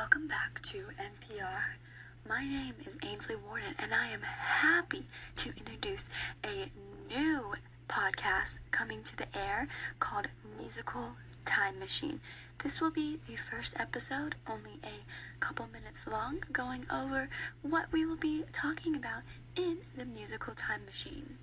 Welcome back to NPR. My name is Ainsley Warden, and I am happy to introduce a new podcast coming to the air called Musical Time Machine. This will be the first episode, only a couple minutes long, going over what we will be talking about in the musical time machine.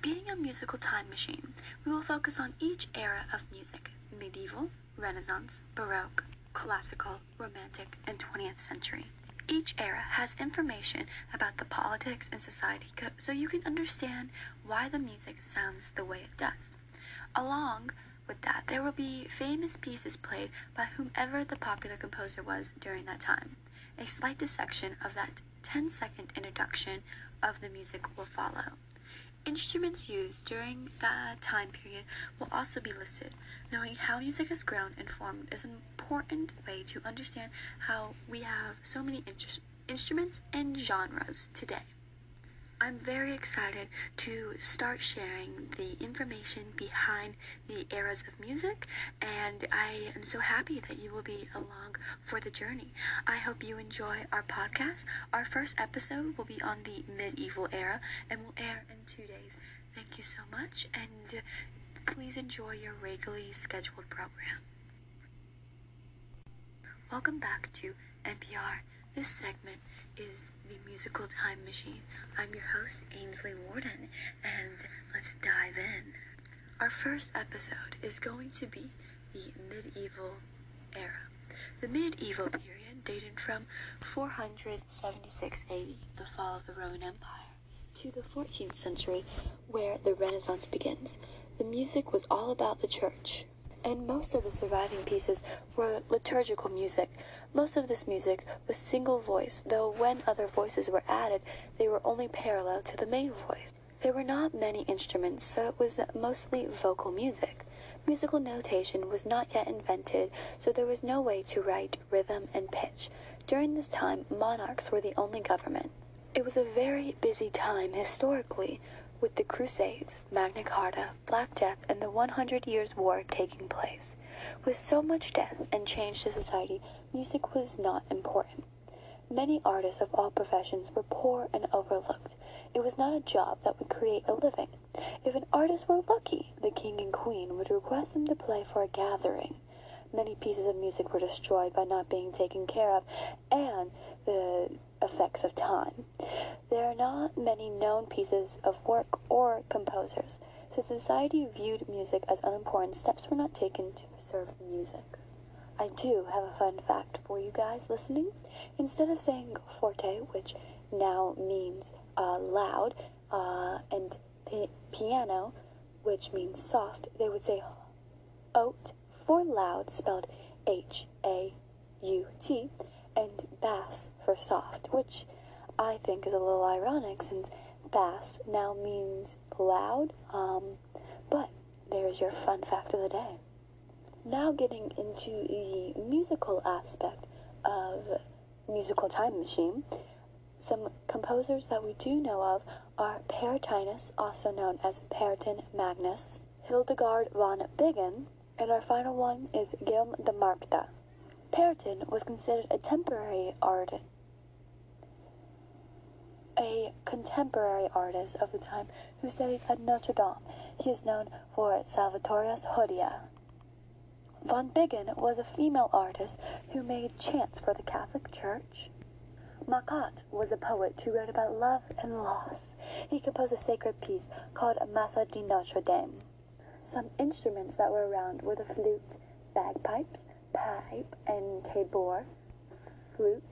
Being a musical time machine, we will focus on each era of music medieval, Renaissance, Baroque, classical, romantic, and 20th century. Each era has information about the politics and society so you can understand why the music sounds the way it does. Along with that, there will be famous pieces played by whomever the popular composer was during that time. A slight dissection of that 10 second introduction of the music will follow. Instruments used during that time period will also be listed. Knowing how music has grown and formed is an important way to understand how we have so many in- instruments and genres today. I'm very excited to start sharing the information behind the eras of music, and I am so happy that you will be along for the journey. I hope you enjoy our podcast. Our first episode will be on the medieval era and will air in two days. Thank you so much, and please enjoy your regularly scheduled program. Welcome back to NPR. This segment is the musical time machine. I'm your host, Ainsley Warden, and let's dive in. Our first episode is going to be the medieval era. The medieval period dated from 476 AD, the fall of the Roman Empire, to the 14th century, where the Renaissance begins. The music was all about the church, and most of the surviving pieces were liturgical music. Most of this music was single voice, though when other voices were added, they were only parallel to the main voice. There were not many instruments, so it was mostly vocal music. Musical notation was not yet invented, so there was no way to write rhythm and pitch. During this time, monarchs were the only government. It was a very busy time historically, with the Crusades, Magna Carta, Black Death, and the One Hundred Years' War taking place. With so much death and change to society, music was not important. Many artists of all professions were poor and overlooked. It was not a job that would create a living. If an artist were lucky, the king and queen would request them to play for a gathering. Many pieces of music were destroyed by not being taken care of, and the effects of time. There are not many known pieces of work or composers, so society viewed music as unimportant. Steps were not taken to preserve the music. I do have a fun fact for you guys listening. Instead of saying forte, which now means uh, loud, uh, and pi- piano, which means soft, they would say haut for loud, spelled H A U T, and bass for soft, which I think is a little ironic since bass now means loud. Um, but there's your fun fact of the day. Now getting into the musical aspect of Musical Time Machine, some composers that we do know of are Peretinus, also known as Peretin Magnus, Hildegard von Bingen, and our final one is Guillaume de Machaut. Peretin was considered a temporary artist, a contemporary artist of the time who studied at Notre Dame. He is known for Salvatorius Hodie. Von Bingen was a female artist who made chants for the Catholic Church. Machaut was a poet who wrote about love and loss. He composed a sacred piece called Messe de Notre Dame. Some instruments that were around were the flute, bagpipes, pipe and tabor, flute,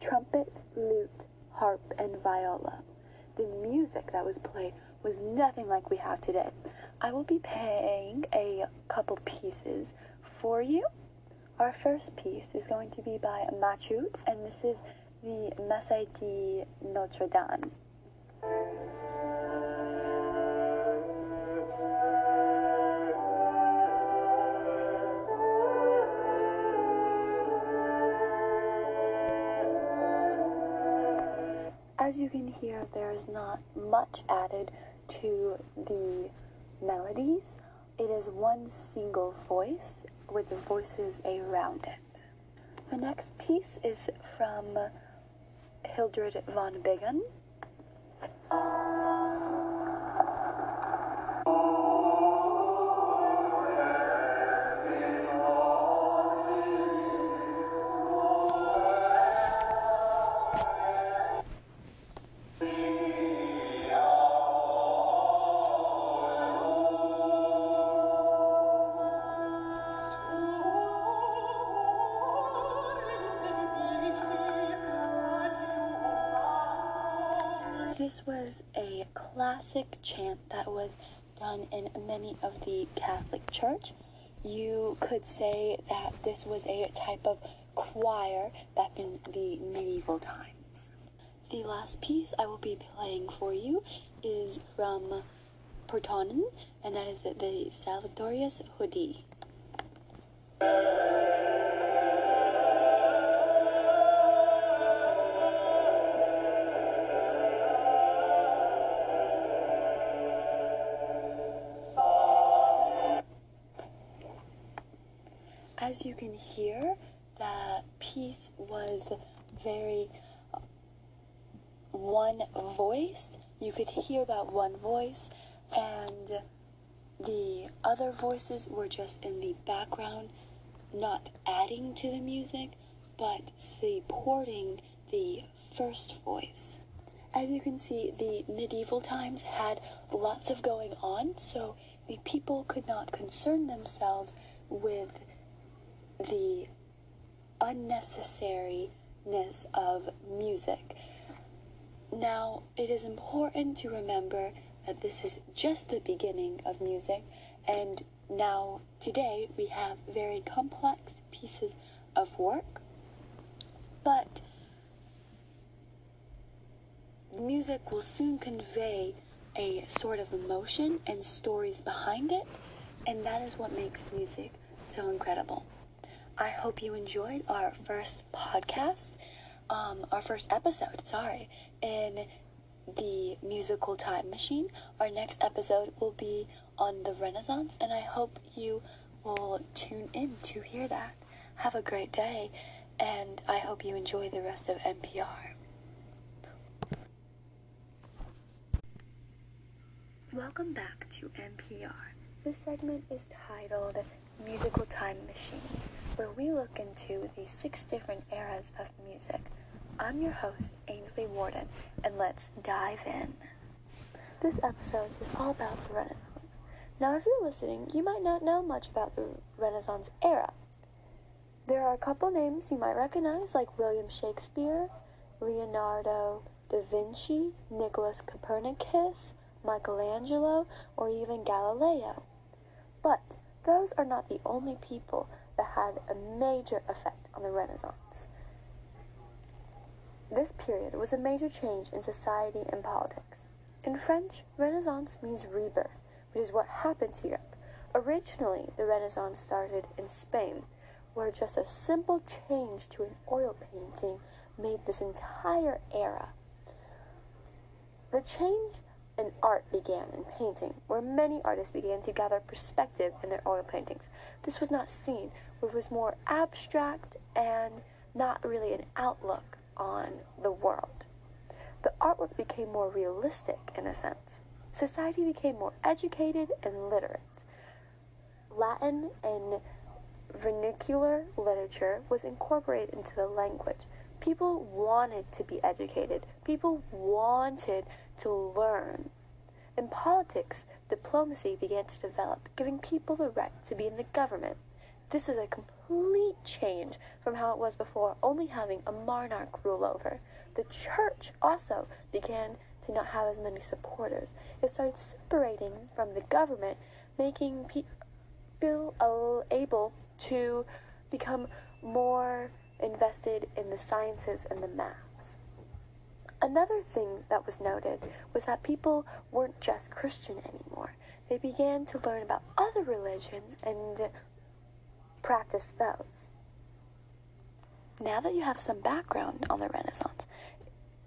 trumpet, lute, harp, and viola. The music that was played was nothing like we have today. I will be playing a couple pieces for you. Our first piece is going to be by Machaut, and this is the Messe de Notre Dame. As you can hear, there is not much added to the melodies. It is one single voice with the voices around it. The next piece is from Hildegard von Bingen. Was done in many of the Catholic Church. You could say that this was a type of choir back in the medieval times. The last piece I will be playing for you is from Portonen, and that is the Salvatorius Hodie. You can hear, that piece was very uh, one voiced. You could hear that one voice, and the other voices were just in the background, not adding to the music, but supporting the first voice. As you can see, the medieval times had lots of going on, so the people could not concern themselves with the unnecessariness of music. Now, it is important to remember that this is just the beginning of music, and now today we have very complex pieces of work, but music will soon convey a sort of emotion and stories behind it, and that is what makes music so incredible. I hope you enjoyed our first podcast, um, our first episode, sorry, in the musical time machine. Our next episode will be on the Renaissance, and I hope you will tune in to hear that. Have a great day, and I hope you enjoy the rest of NPR. Welcome back to NPR. This segment is titled Musical Time Machine where we look into the six different eras of music. I'm your host, Ainsley Warden, and let's dive in. This episode is all about the Renaissance. Now, if you're listening, you might not know much about the Renaissance era. There are a couple names you might recognize, like William Shakespeare, Leonardo da Vinci, Nicholas Copernicus, Michelangelo, or even Galileo. But those are not the only people that had a major effect on the Renaissance. This period was a major change in society and politics. In French, Renaissance means rebirth, which is what happened to Europe. Originally, the Renaissance started in Spain, where just a simple change to an oil painting made this entire era. The change in art began in painting, where many artists began to gather perspective in their oil paintings. This was not seen, it was more abstract and not really an outlook on the world. The artwork became more realistic in a sense. Society became more educated and literate. Latin and vernacular literature was incorporated into the language. People wanted to be educated. People wanted to learn. In politics, diplomacy began to develop, giving people the right to be in the government. This is a complete change from how it was before, only having a monarch rule over. The church also began to not have as many supporters. It started separating from the government, making people able to become more invested in the sciences and the math. Another thing that was noted was that people weren't just Christian anymore. They began to learn about other religions and practice those. Now that you have some background on the Renaissance,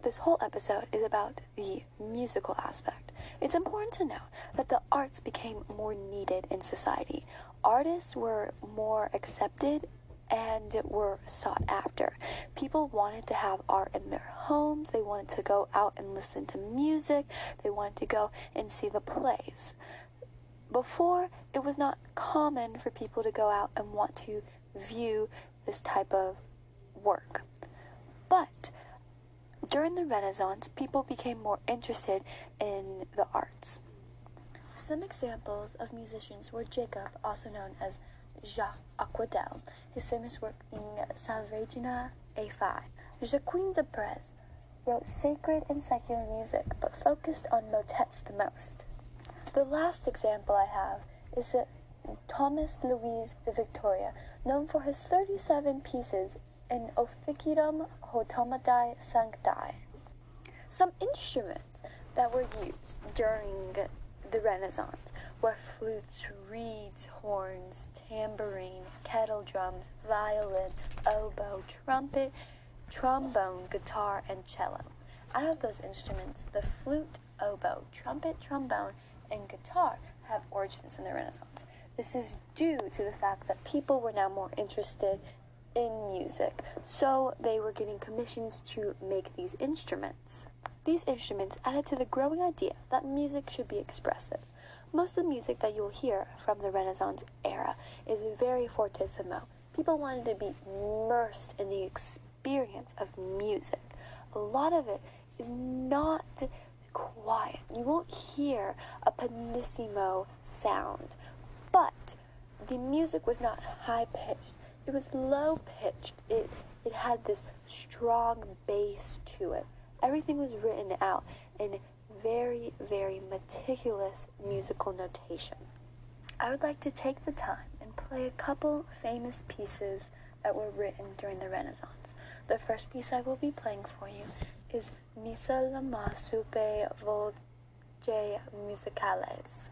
this whole episode is about the musical aspect. It's important to note that the arts became more needed in society. Artists were more accepted and were sought after. People wanted to have art in their homes, they wanted to go out and listen to music, they wanted to go and see the plays. Before, it was not common for people to go out and want to view this type of work. But during the Renaissance, people became more interested in the arts. Some examples of musicians were Jacob, also known as Jacques Arcadelt, his famous work being Salvagina A5. Josquin des Prez wrote sacred and secular music, but focused on motets the most. The last example I have is Thomas Luis de Victoria, known for his 37 pieces in Officium Automati Sancti. Some instruments that were used during the Renaissance where flutes, reeds, horns, tambourine, kettle drums, violin, oboe, trumpet, trombone, guitar, and cello. Out of those instruments, the flute, oboe, trumpet, trombone, and guitar have origins in the Renaissance. This is due to the fact that people were now more interested in music, so they were getting commissions to make these instruments. These instruments added to the growing idea that music should be expressive. Most of the music that you'll hear from the Renaissance era is very fortissimo. People wanted to be immersed in the experience of music. A lot of it is not quiet. You won't hear a pianissimo sound. But the music was not high pitched. It was low pitched. It it had this strong bass to it. Everything was written out in very, very meticulous musical notation. I would like to take the time and play a couple famous pieces that were written during the Renaissance. The first piece I will be playing for you is Missa Lama Supe Voce Musicales.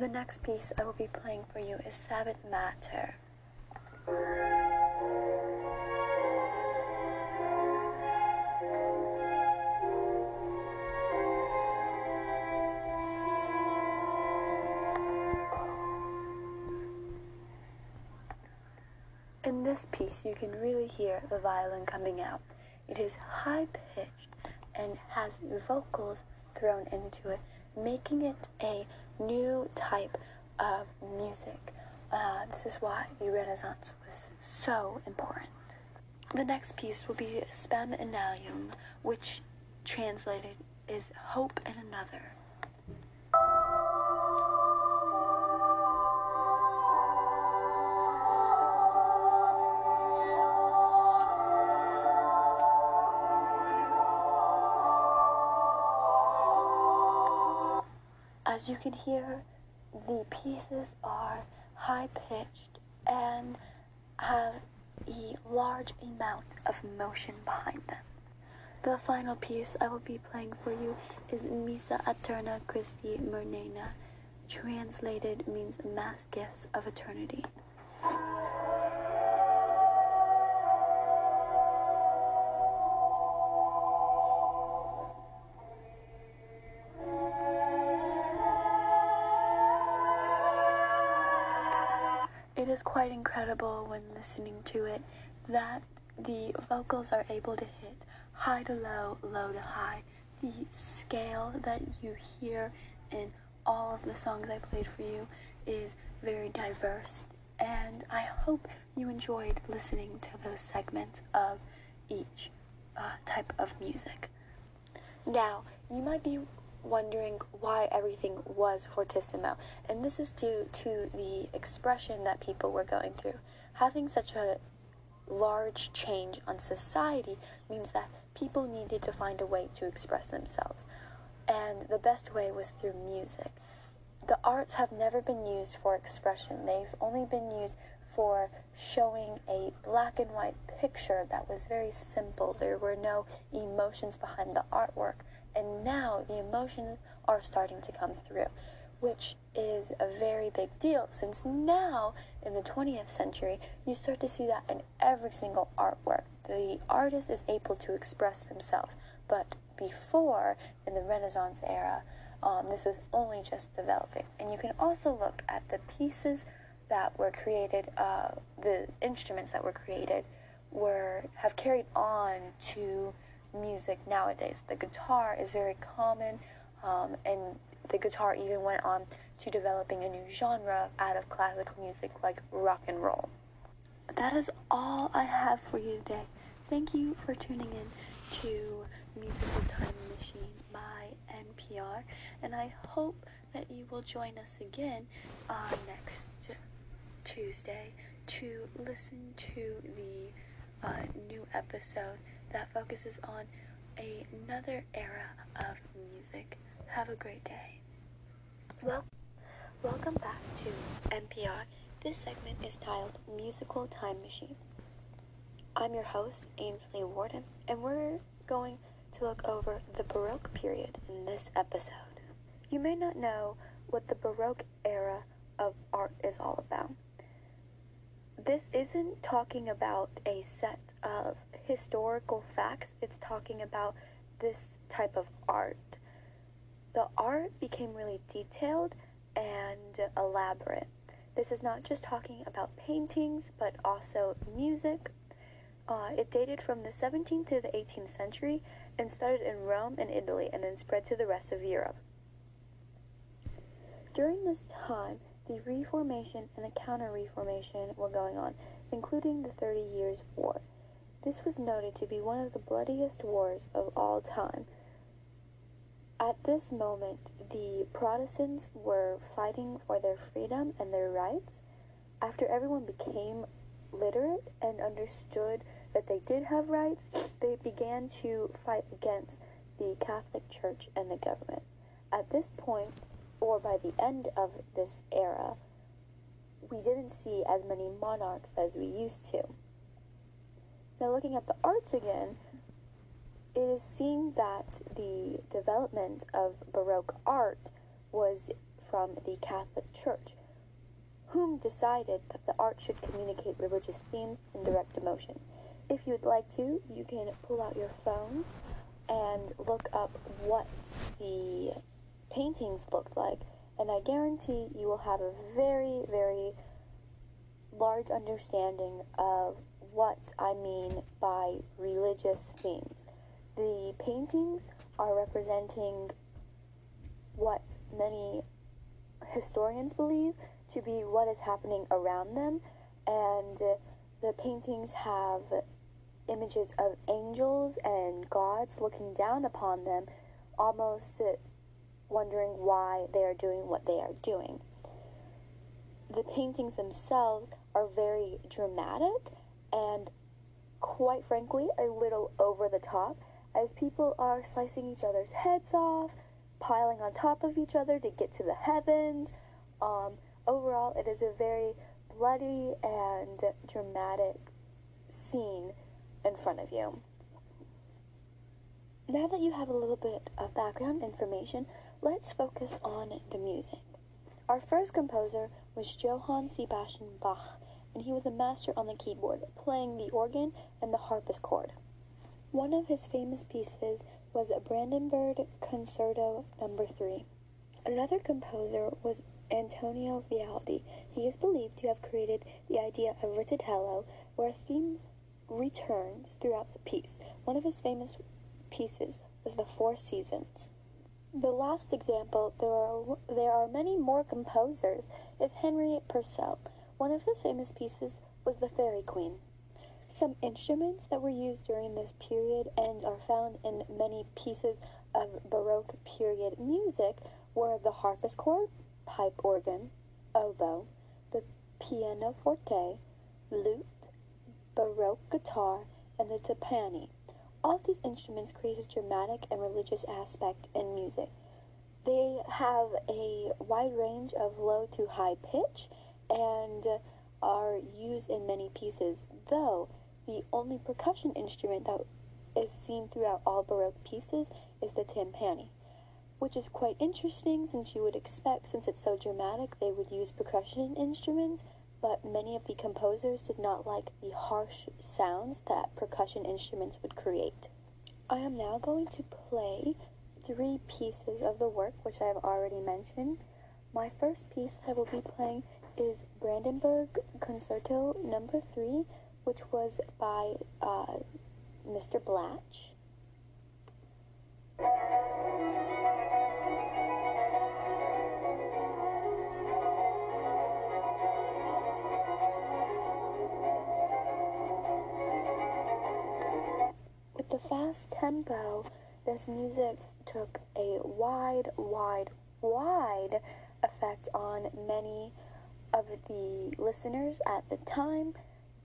The next piece I will be playing for you is Stabat Mater. In this piece, you can really hear the violin coming out. It is high pitched and has vocals thrown into it, making it a new type of music. Uh, this is why the Renaissance was so important. The next piece will be Spem in Alium, which translated is Hope in Another. As you can hear, the pieces are high pitched and have a large amount of motion behind them. The final piece I will be playing for you is Missa Aeterna Christi Munera. Translated means Mass Gifts of Eternity. Is quite incredible when listening to it that the vocals are able to hit high to low, low to high. The scale that you hear in all of the songs I played for you is very diverse, and I hope you enjoyed listening to those segments of each uh, type of music. Now, you might be wondering why everything was fortissimo, and this is due to the expression that people were going through. Having such a large change on society means that people needed to find a way to express themselves, and the best way was through music. The arts have never been used for expression, they've only been used for showing a black and white picture that was very simple. There were no emotions behind the artwork and now the emotions are starting to come through. which is a very big deal since now in the 20th century you start to see that in every single artwork. The artist is able to express themselves, but before in the Renaissance era, um, this was only just developing. And you can also look at the pieces that were created, uh, the instruments that were created, were have carried on to music nowadays. The guitar is very common, um, and the guitar even went on to developing a new genre out of classical music like rock and roll. That is all I have for you today. Thank you for tuning in to Musical Time Machine by NPR, and I hope that you will join us again uh, next Tuesday to listen to the uh, new episode that focuses on another era of music. Have a great day. Well, welcome back to NPR. This segment is titled Musical Time Machine. I'm your host, Ainsley Warden, and we're going to look over the Baroque period in this episode. You may not know what the Baroque era of art is all about. This isn't talking about a set of historical facts, it's talking about this type of art. The art became really detailed and elaborate. This is not just talking about paintings, but also music. Uh, it dated from the 17th to the 18th century and started in Rome and Italy and then spread to the rest of Europe. During this time, the Reformation and the Counter Reformation were going on, including the Thirty Years' War. This was noted to be one of the bloodiest wars of all time. At this moment, the Protestants were fighting for their freedom and their rights. After everyone became literate and understood that they did have rights, they began to fight against the Catholic Church and the government. At this point, or by the end of this era, we didn't see as many monarchs as we used to. Now, looking at the arts again, it is seen that the development of Baroque art was from the Catholic Church, whom decided that the art should communicate religious themes and direct emotion. If you'd like to, you can pull out your phones and look up what the paintings looked like, and I guarantee you will have a very, very large understanding of what I mean by religious themes. The paintings are representing what many historians believe to be what is happening around them, and the paintings have images of angels and gods looking down upon them, almost wondering why they are doing what they are doing. The paintings themselves are very dramatic and, quite frankly, a little over the top, as people are slicing each other's heads off, piling on top of each other to get to the heavens. Um, overall, it is a very bloody and dramatic scene in front of you. Now that you have a little bit of background information, let's focus on the music. Our first composer was Johann Sebastian Bach, and he was a master on the keyboard, playing the organ and the harpsichord. One of his famous pieces was a Brandenburg Concerto Number no. 3. Another composer was Antonio Vivaldi. He is believed to have created the idea of ritornello, where a theme returns throughout the piece. One of his famous pieces was the Four Seasons. The last example, there are, there are many more composers, is Henry Purcell. One of his famous pieces was the Fairy Queen. Some instruments that were used during this period and are found in many pieces of Baroque period music were the harpsichord, pipe organ, oboe, the pianoforte, lute, Baroque guitar, and the timpani. All of these instruments create a dramatic and religious aspect in music. They have a wide range of low to high pitch and are used in many pieces, though the only percussion instrument that is seen throughout all Baroque pieces is the timpani. which is quite interesting since you would expect, since it's so dramatic, they would use percussion instruments, but many of the composers did not like the harsh sounds that percussion instruments would create. I am now going to play three pieces of the work, which I have already mentioned. My first piece I will be playing is Brandenburg Concerto Number Three, which was by uh, Mr. Blatch. With the fast tempo, this music took a wide, wide, wide effect on many of the listeners at the time.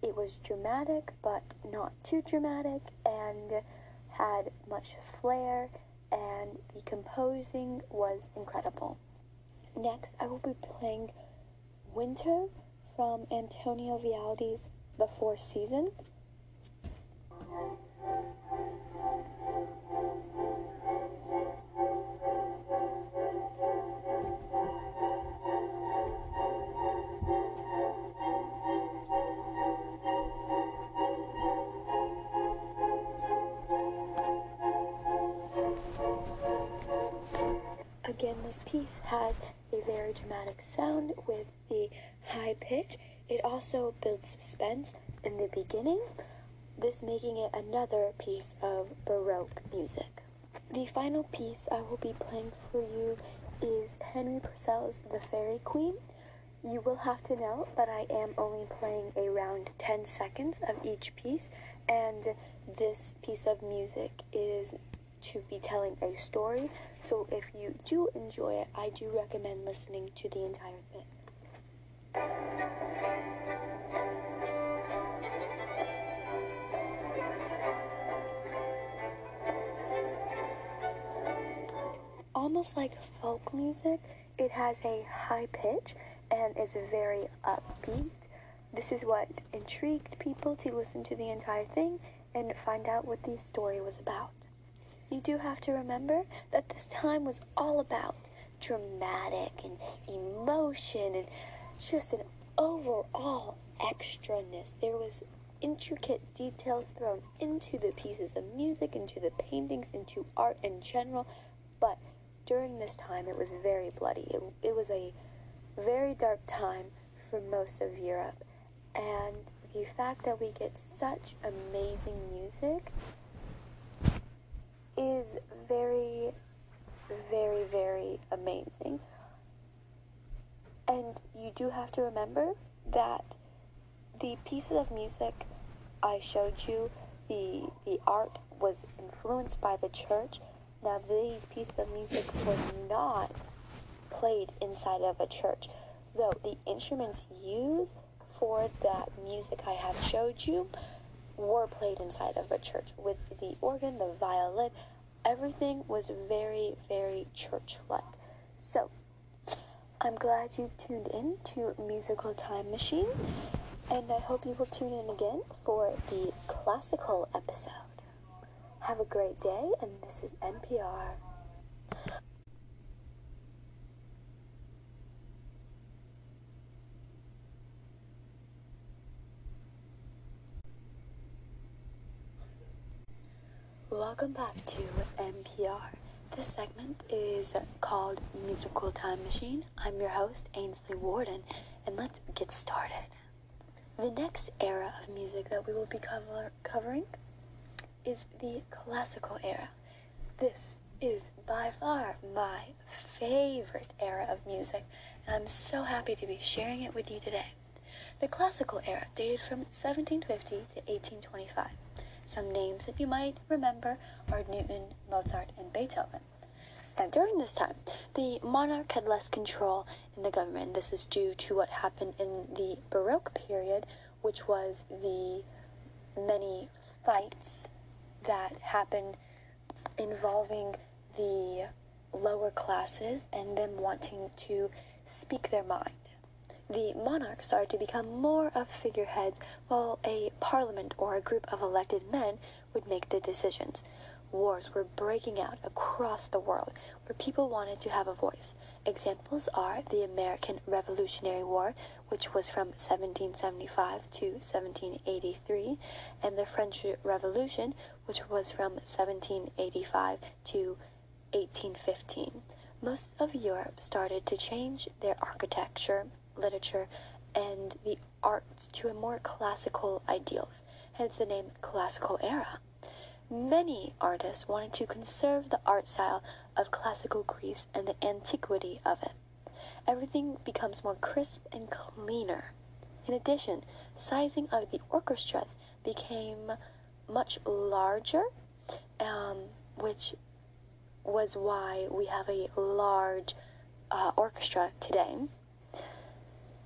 It was dramatic, but not too dramatic, and had much flair, and the composing was incredible. Next, I will be playing Winter from Antonio Vivaldi's The Four Seasons. Sound with the high pitch. It also builds suspense in the beginning, this making it another piece of Baroque music. The final piece I will be playing for you is Henry Purcell's The Fairy Queen. You will have to know that I am only playing around 10 seconds of each piece, and this piece of music is to be telling a story. So if you do enjoy it, I do recommend listening to the entire thing. Almost like folk music, it has a high pitch and is very upbeat. This is what intrigued people to listen to the entire thing and find out what the story was about. You do have to remember that this time was all about dramatic and emotion and just an overall extraness. There was intricate details thrown into the pieces of music, into the paintings, into art in general, but during this time it was very bloody. It, it was a very dark time for most of Europe, and the fact that we get such amazing music is very, very, very amazing. And you do have to remember that the pieces of music I showed you, the the art was influenced by the church. Now these pieces of music were not played inside of a church, though the instruments used for that music I have showed you were played inside of a church with the organ, the violin, everything was very, very church like. So, I'm glad you tuned in to Musical Time Machine, and I hope you will tune in again for the classical episode. Have a great day, and this is NPR. Welcome back to NPR. This segment is called Musical Time Machine. I'm your host, Ainsley Warden, and let's get started. The next era of music that we will be cover- covering is the classical era. This is by far my favorite era of music, and I'm so happy to be sharing it with you today. The classical era dated from 1750 to 1825. Some names that you might remember are Newton, Mozart, and Beethoven. Now, during this time, the monarch had less control in the government. This is due to what happened in the Baroque period, which was the many fights that happened involving the lower classes and them wanting to speak their mind the monarch started to become more of figureheads while a parliament or a group of elected men would make the decisions. wars were breaking out across the world where people wanted to have a voice. Examples are the American Revolutionary War, which was from 1775 to 1783, and the French Revolution, which was from 1785 to 1815. Most of Europe started to change their architecture, literature, and the arts to a more classical ideals, hence the name classical era. Many artists wanted to conserve the art style of classical Greece and the antiquity of it. Everything becomes more crisp and cleaner. In addition, sizing of the orchestras became much larger, um, which was why we have a large uh, orchestra today.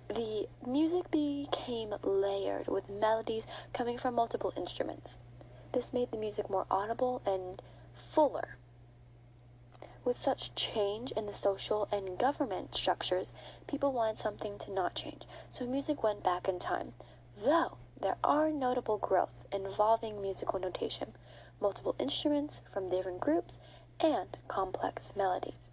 The music became layered with melodies coming from multiple instruments. This made the music more audible and fuller. With such change in the social and government structures, people wanted something to not change, so music went back in time. Though there are notable growth involving musical notation, multiple instruments from different groups, and complex melodies.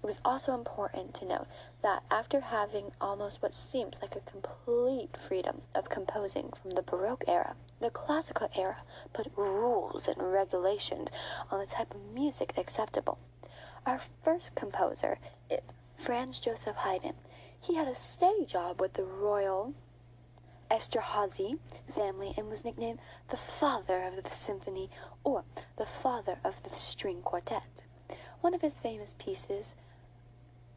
It was also important to note that after having almost what seems like a complete freedom of composing from the Baroque era, the Classical era put rules and regulations on the type of music acceptable. Our first composer is Franz Joseph Haydn. He had a steady job with the Royal Esterhazy family and was nicknamed the father of the symphony or the father of the string quartet. One of his famous pieces,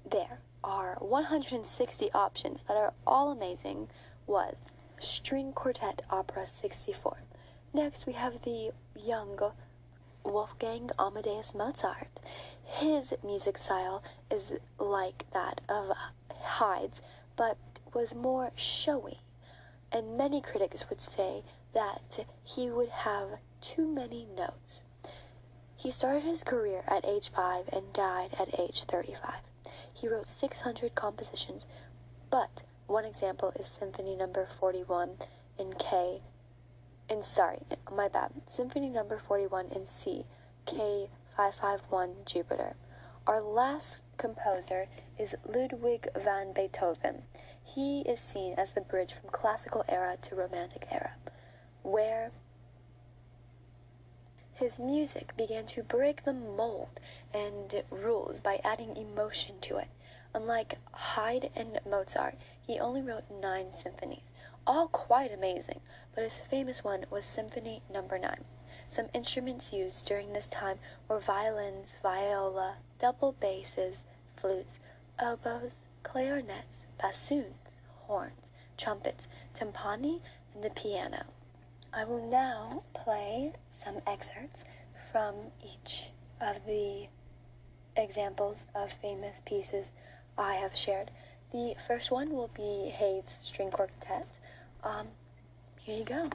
there are 160 options that are all amazing, was String Quartet Opera 64. Next, we have the young Wolfgang Amadeus Mozart. His music style is like that of Haydn's, but was more showy. And many critics would say that he would have too many notes. He started his career at age 5 and died at age 35. He wrote 600 compositions, but one example is Symphony Number 41 in K. In sorry, my bad. Symphony Number 41 in C, K551 Jupiter. Our last composer is Ludwig van Beethoven. He is seen as the bridge from classical era to romantic era, where his music began to break the mold and rules by adding emotion to it. Unlike Haydn and Mozart, he only wrote nine symphonies, all quite amazing, but his famous one was Symphony Number no. 9. Some instruments used during this time were violins, viola, double basses, flutes, oboes, clarinets, bassoons, horns, trumpets, timpani, and the piano. I will now play some excerpts from each of the examples of famous pieces I have shared. The first one will be Haydn's String Quartet. Um, here you go.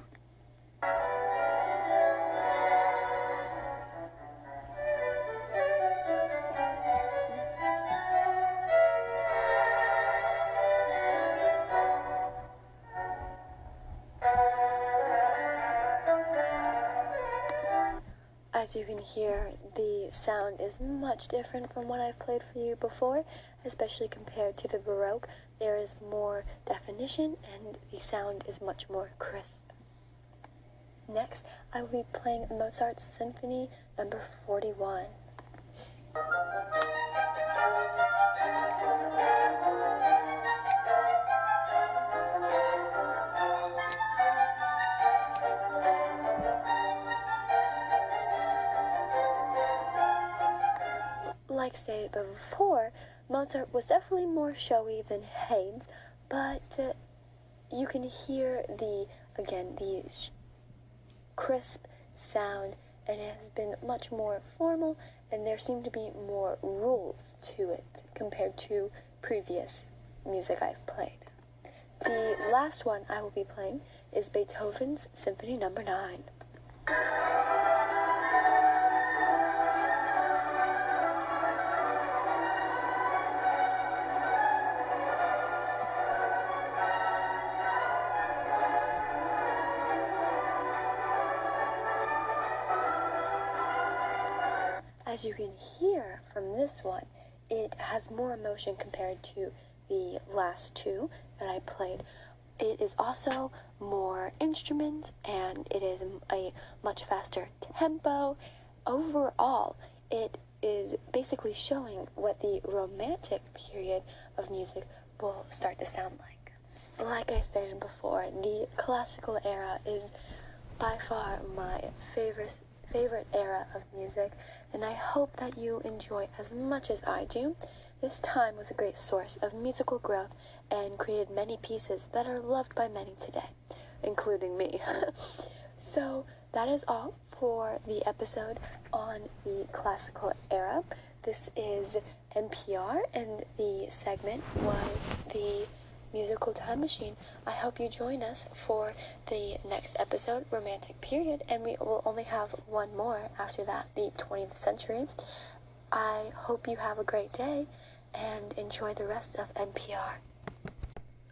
Hear, the sound is much different from what I've played for you before, especially compared to the Baroque. There is more definition and the sound is much more crisp. Next, I will be playing Mozart's Symphony number 41. Mozart was definitely more showy than Haydn's, but uh, you can hear the, again, the crisp sound, and it has been much more formal, and there seem to be more rules to it compared to previous music I've played. The last one I will be playing is Beethoven's Symphony Number no. 9. As you can hear from this one, it has more emotion compared to the last two that I played. It is also more instruments and it is a much faster tempo. Overall, it is basically showing what the romantic period of music will start to sound like. Like I stated before, the classical era is by far my favorite favorite era of music, and I hope that you enjoy as much as I do. This time was a great source of musical growth and created many pieces that are loved by many today, including me. so that is all for the episode on the classical era. This is NPR, and the segment was the musical time machine. I hope you join us for the next episode, Romantic Period, and we will only have one more after that, the 20th century. I hope you have a great day and enjoy the rest of NPR.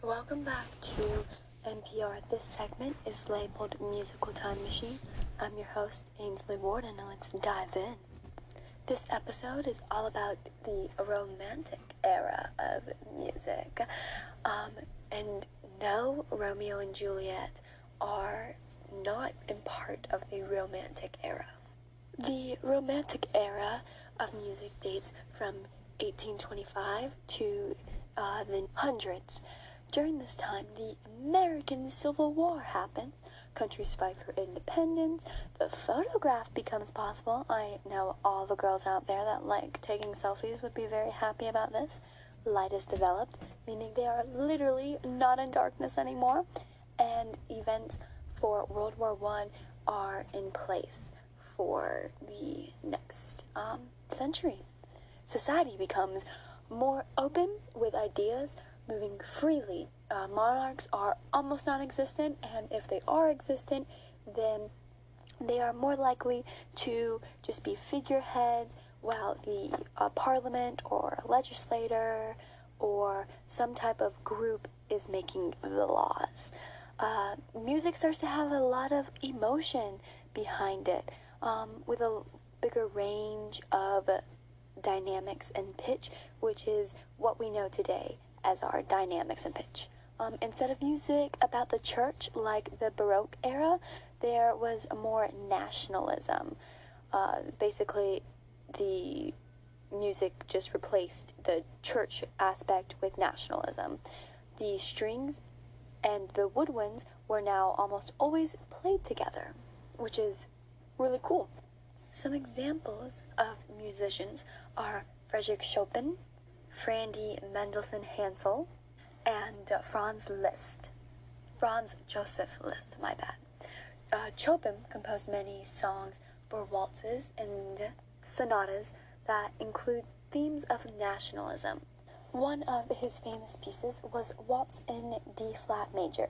Welcome back to NPR. This segment is labeled Musical Time Machine. I'm your host, Ainsley Warden, and let's dive in. This episode is all about the romantic era of music. Um, and no, Romeo and Juliet are not in part of the romantic era. The romantic era of music dates from 1825 to uh, the hundreds. During this time, the American Civil War happens. Countries fight for independence. The photograph becomes possible. I know all the girls out there that like taking selfies would be very happy about this. Light is developed, meaning they are literally not in darkness anymore. And events for World War One are in place for the next um, century. Society becomes more open with ideas moving freely. Uh, monarchs are almost non existent, and if they are existent, then they are more likely to just be figureheads while the uh, parliament or legislator or some type of group is making the laws. Uh, music starts to have a lot of emotion behind it um, with a bigger range of dynamics and pitch, which is what we know today as our dynamics and pitch. Um, instead of music about the church like the Baroque era, there was more nationalism. Uh, basically, the music just replaced the church aspect with nationalism. The strings and the woodwinds were now almost always played together, which is really cool. Some examples of musicians are Frederick Chopin, Fanny Mendelssohn Hensel, and uh, Franz Liszt. Franz Joseph Liszt, my bad. Uh, Chopin composed many songs for waltzes and sonatas that include themes of nationalism. One of his famous pieces was Waltz in D flat major.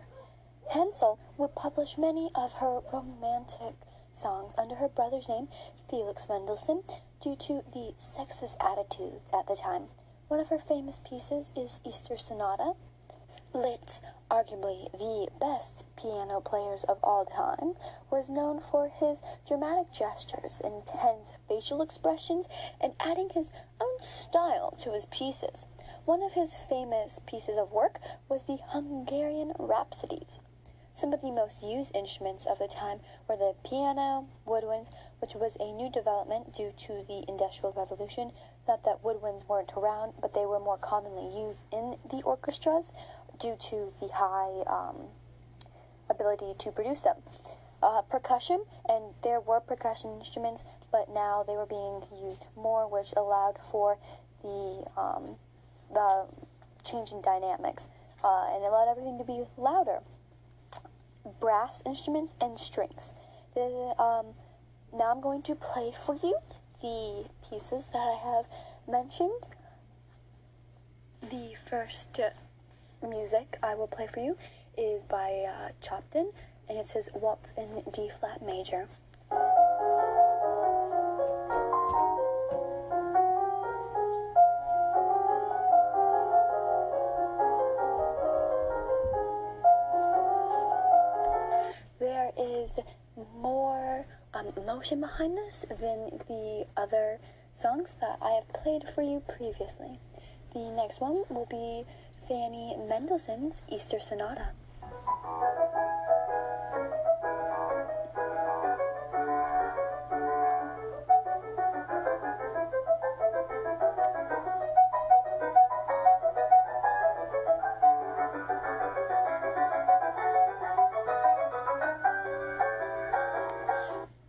Hensel would publish many of her romantic songs under her brother's name, Felix Mendelssohn, due to the sexist attitudes at the time. One of her famous pieces is Easter Sonata. Liszt, arguably the best piano players of all time, was known for his dramatic gestures, intense facial expressions, and adding his own style to his pieces. One of his famous pieces of work was the Hungarian Rhapsodies. Some of the most used instruments of the time were the piano, woodwinds, which was a new development due to the Industrial Revolution. Not that woodwinds weren't around, but they were more commonly used in the orchestras due to the high um, ability to produce them. Uh, percussion, and there were percussion instruments, but now they were being used more, which allowed for the um, the change in dynamics, uh, and allowed everything to be louder brass instruments and strings. The, um, now I'm going to play for you the pieces that I have mentioned. The first uh, music I will play for you is by uh, Chopin, and it says Waltz in D flat major. There is more um, emotion behind this than the other songs that I have played for you previously. The next one will be Fanny Mendelssohn's Easter Sonata.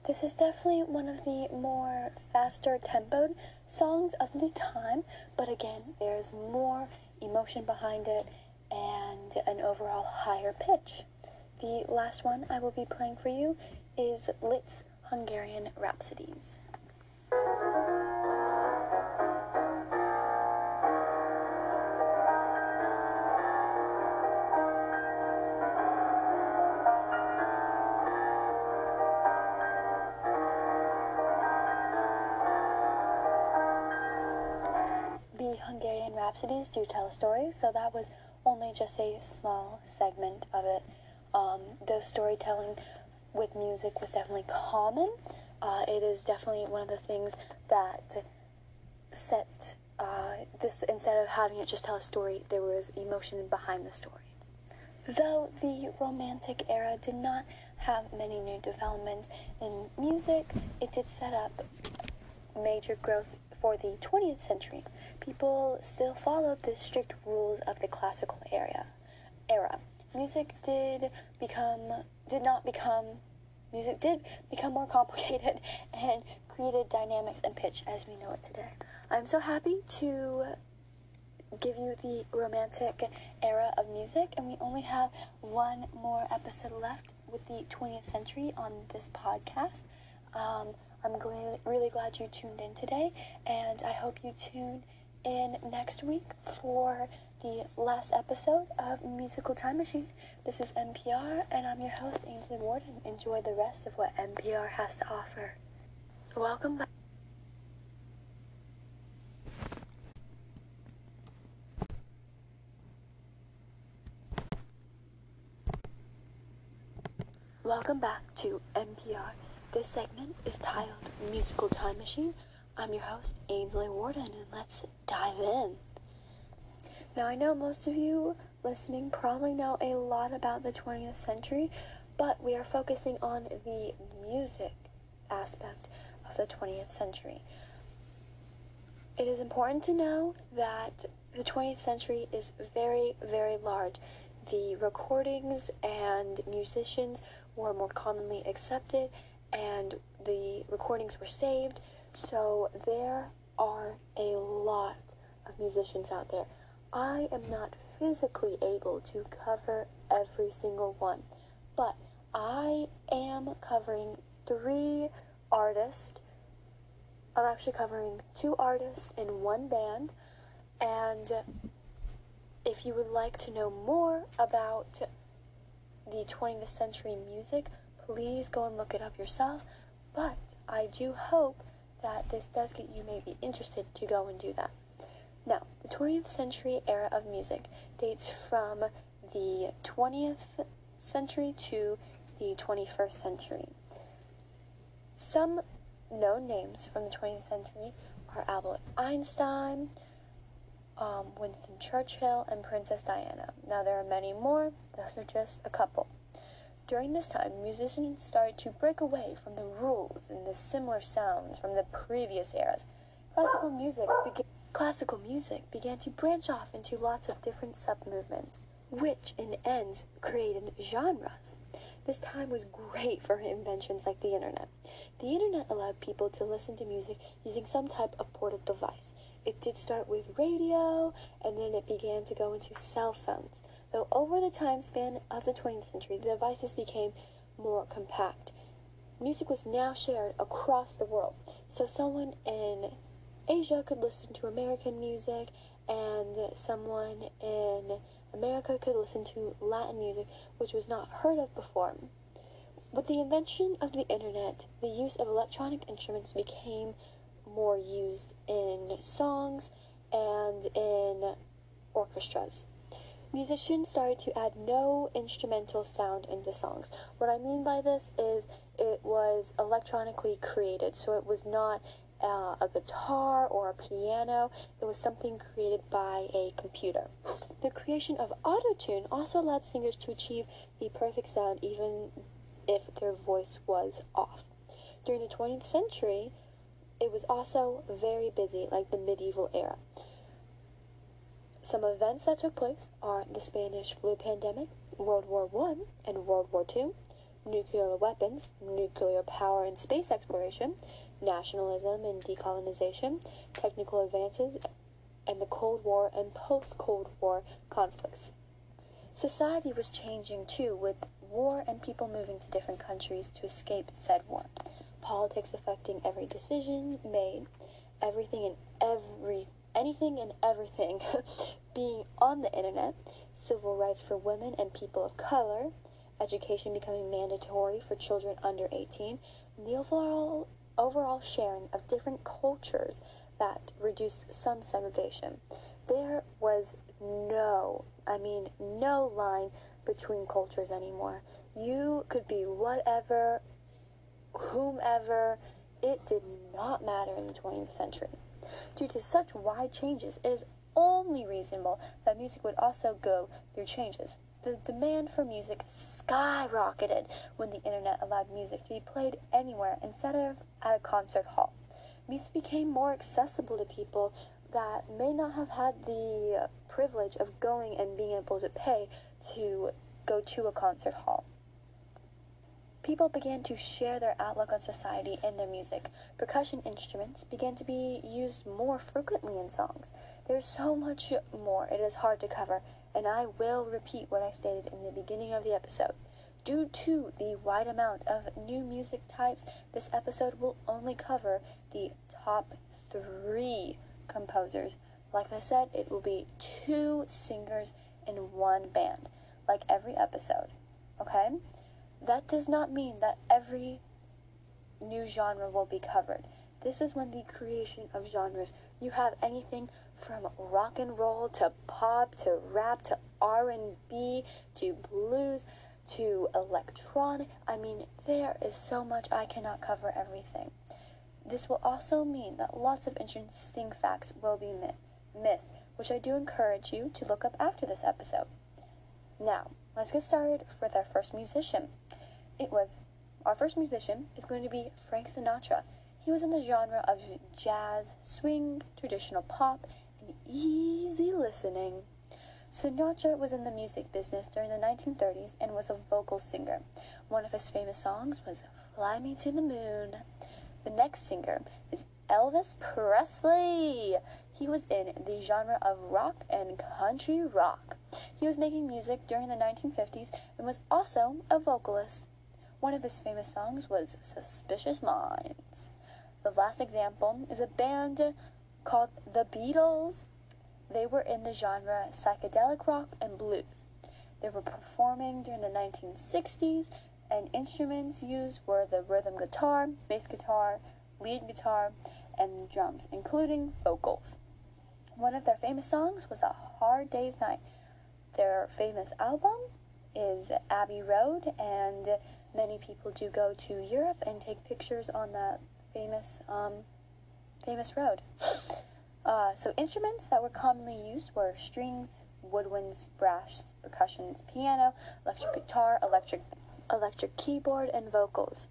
This is definitely one of the more faster tempoed songs of the time, but again, there's more emotion behind it and an overall higher pitch. The last one I will be playing for you is Liszt's Hungarian Rhapsodies. Rhapsodies do tell a story, so that was only just a small segment of it. Um, the storytelling with music was definitely common. Uh, it is definitely one of the things that set uh, this, instead of having it just tell a story, there was emotion behind the story. Though the Romantic era did not have many new developments in music, it did set up major growth for the 20th century. People still followed the strict rules of the classical era. Era. Music did become did not become music did become more complicated and created dynamics and pitch as we know it today. I'm so happy to give you the romantic era of music and we only have one more episode left with the 20th century on this podcast. Um, I'm gl- really glad you tuned in today, and I hope you tune in next week for the last episode of Musical Time Machine. This is NPR, and I'm your host, Ainsley Warden. Enjoy the rest of what NPR has to offer. Welcome back. Welcome back to NPR. This segment is titled Musical Time Machine. I'm your host, Ainsley Warden, and let's dive in. Now, I know most of you listening probably know a lot about the 20th century, but we are focusing on the music aspect of the 20th century. It is important to know that the 20th century is very, very large. The recordings and musicians were more commonly accepted, and the recordings were saved. So there are a lot of musicians out there. I am not physically able to cover every single one, but I am covering three artists. I'm actually covering two artists in one band, and if you would like to know more about the 20th century music, please go and look it up yourself. But I do hope that this does get you maybe interested to go and do that. Now, the 20th century era of music dates from the 20th century to the 21st century. Some known names from the 20th century are Albert Einstein, um, Winston Churchill, and Princess Diana. Now, there are many more, those are just a couple. During this time, musicians started to break away from the rules and the similar sounds from the previous eras. Classical music began, classical music began to branch off into lots of different sub-movements, which in ends created genres. This time was great for inventions like the internet. The internet allowed people to listen to music using some type of portable device. It did start with radio, and then it began to go into cell phones. Though over the time span of the 20th century, the devices became more compact. Music was now shared across the world, so someone in Asia could listen to American music, and someone in America could listen to Latin music, which was not heard of before. With the invention of the internet, the use of electronic instruments became more used in songs and in orchestras. Musicians started to add no instrumental sound into songs. What I mean by this is it was electronically created, so it was not uh, a guitar or a piano. It was something created by a computer. The creation of autotune also allowed singers to achieve the perfect sound even if their voice was off. During the 20th century, it was also very busy, like the medieval era. Some events that took place are the Spanish flu pandemic, World War I and World War II, nuclear weapons, nuclear power and space exploration, nationalism and decolonization, technical advances, and the Cold War and post Cold War conflicts. Society was changing too, with war and people moving to different countries to escape said war. Politics affecting every decision made, everything and every anything and everything being on the internet, civil rights for women and people of color, education becoming mandatory for children under 18, and the overall overall sharing of different cultures that reduced some segregation. There was no, I mean, no line between cultures anymore. You could be whatever, whomever, it did not matter in the 20th century. Due to such wide changes, it is only reasonable that music would also go through changes. The demand for music skyrocketed when the internet allowed music to be played anywhere instead of at a concert hall. Music became more accessible to people that may not have had the privilege of going and being able to pay to go to a concert hall. People began to share their outlook on society in their music. Percussion instruments began to be used more frequently in songs. There's so much more, it is hard to cover, and I will repeat what I stated in the beginning of the episode. Due to the wide amount of new music types, this episode will only cover the top three composers. Like I said, it will be two singers in one band, like every episode. Okay? That does not mean that every new genre will be covered. This is when the creation of genres, you have anything from rock and roll to pop to rap to R&B to blues to electronic. I mean, there is so much I cannot cover everything. This will also mean that lots of interesting facts will be miss, missed, which I do encourage you to look up after this episode. Now, let's get started with our first musician. It was our first musician is going to be Frank Sinatra. He was in the genre of jazz, swing, traditional pop, and easy listening. Sinatra was in the music business during the 1930s and was a vocal singer. One of his famous songs was Fly Me to the Moon. The next singer is Elvis Presley. He was in the genre of rock and country rock. He was making music during the 1950s and was also a vocalist. One of his famous songs was Suspicious Minds. The last example is a band called The Beatles. They were in the genre psychedelic rock and blues. They were performing during the 1960s, and instruments used were the rhythm guitar, bass guitar, lead guitar, and drums, including vocals. One of their famous songs was A Hard Day's Night. Their famous album is Abbey Road, and many people do go to Europe and take pictures on that famous, um, famous road. Uh, so instruments that were commonly used were strings, woodwinds, brass, percussions, piano, electric guitar, electric electric keyboard, and vocals.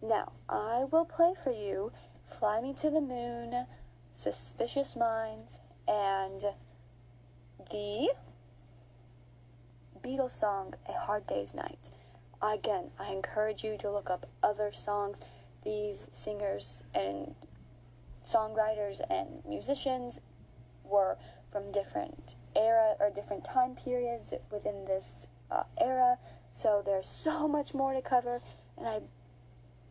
Now, I will play for you Fly Me to the Moon, Suspicious Minds, and the Beatles song A Hard Day's Night. Again, I encourage you to look up other songs. These singers and songwriters and musicians were from different era or different time periods within this uh, era. So there's so much more to cover, and I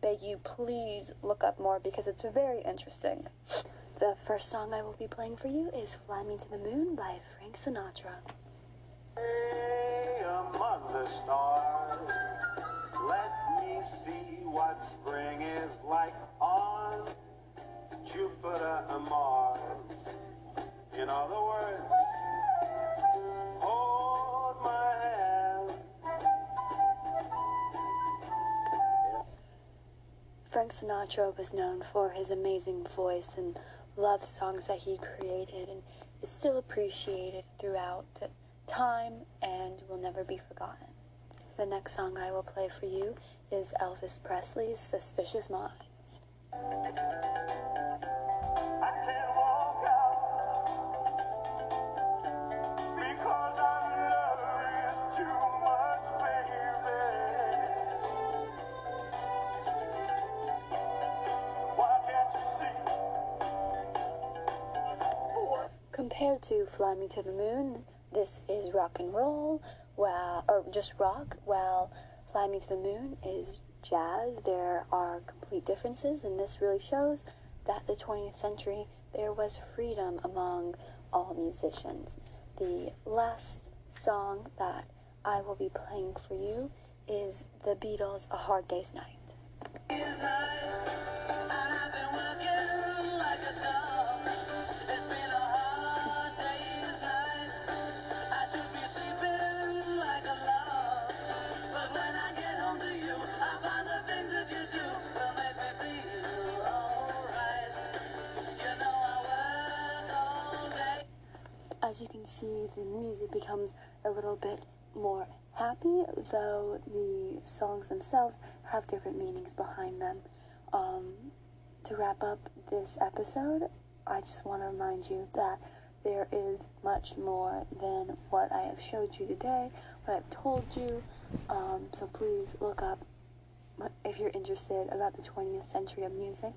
beg you please look up more because it's very interesting. The first song I will be playing for you is Fly Me to the Moon by Frank Sinatra. Hey, Frank Sinatra was known for his amazing voice and love songs that he created and is still appreciated throughout time and will never be forgotten. The next song I will play for you is Elvis Presley's Suspicious Minds. Fly Me to the Moon, this is rock and roll, while, or just rock, while Fly Me to the Moon is jazz. There are complete differences, and this really shows that the 20th century there was freedom among all musicians. The last song that I will be playing for you is the Beatles' A Hard Day's Night. As you can see, the music becomes a little bit more happy, though the songs themselves have different meanings behind them. Um, to wrap up this episode, I just want to remind you that there is much more than what I have showed you today, what I've told you. Um, so please look up if you're interested about the 20th century of music.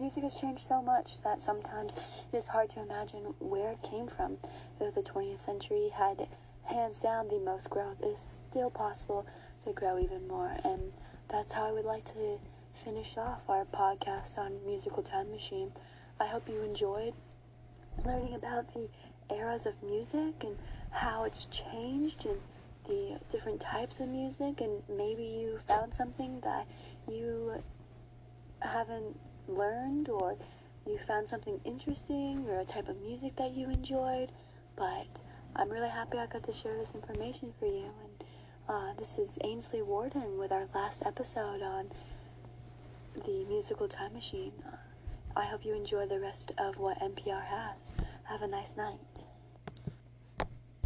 Music has changed so much that sometimes it is hard to imagine where it came from. Though the 20th century had hands down the most growth, it is still possible to grow even more. And that's how I would like to finish off our podcast on Musical Time Machine. I hope you enjoyed learning about the eras of music and how it's changed and the different types of music and maybe you found something that you haven't learned or you found something interesting or a type of music that you enjoyed. But I'm really happy I got to share this information for you. And uh, this is Ainsley Warden with our last episode on the musical time machine. I hope you enjoy the rest of what NPR has. Have a nice night.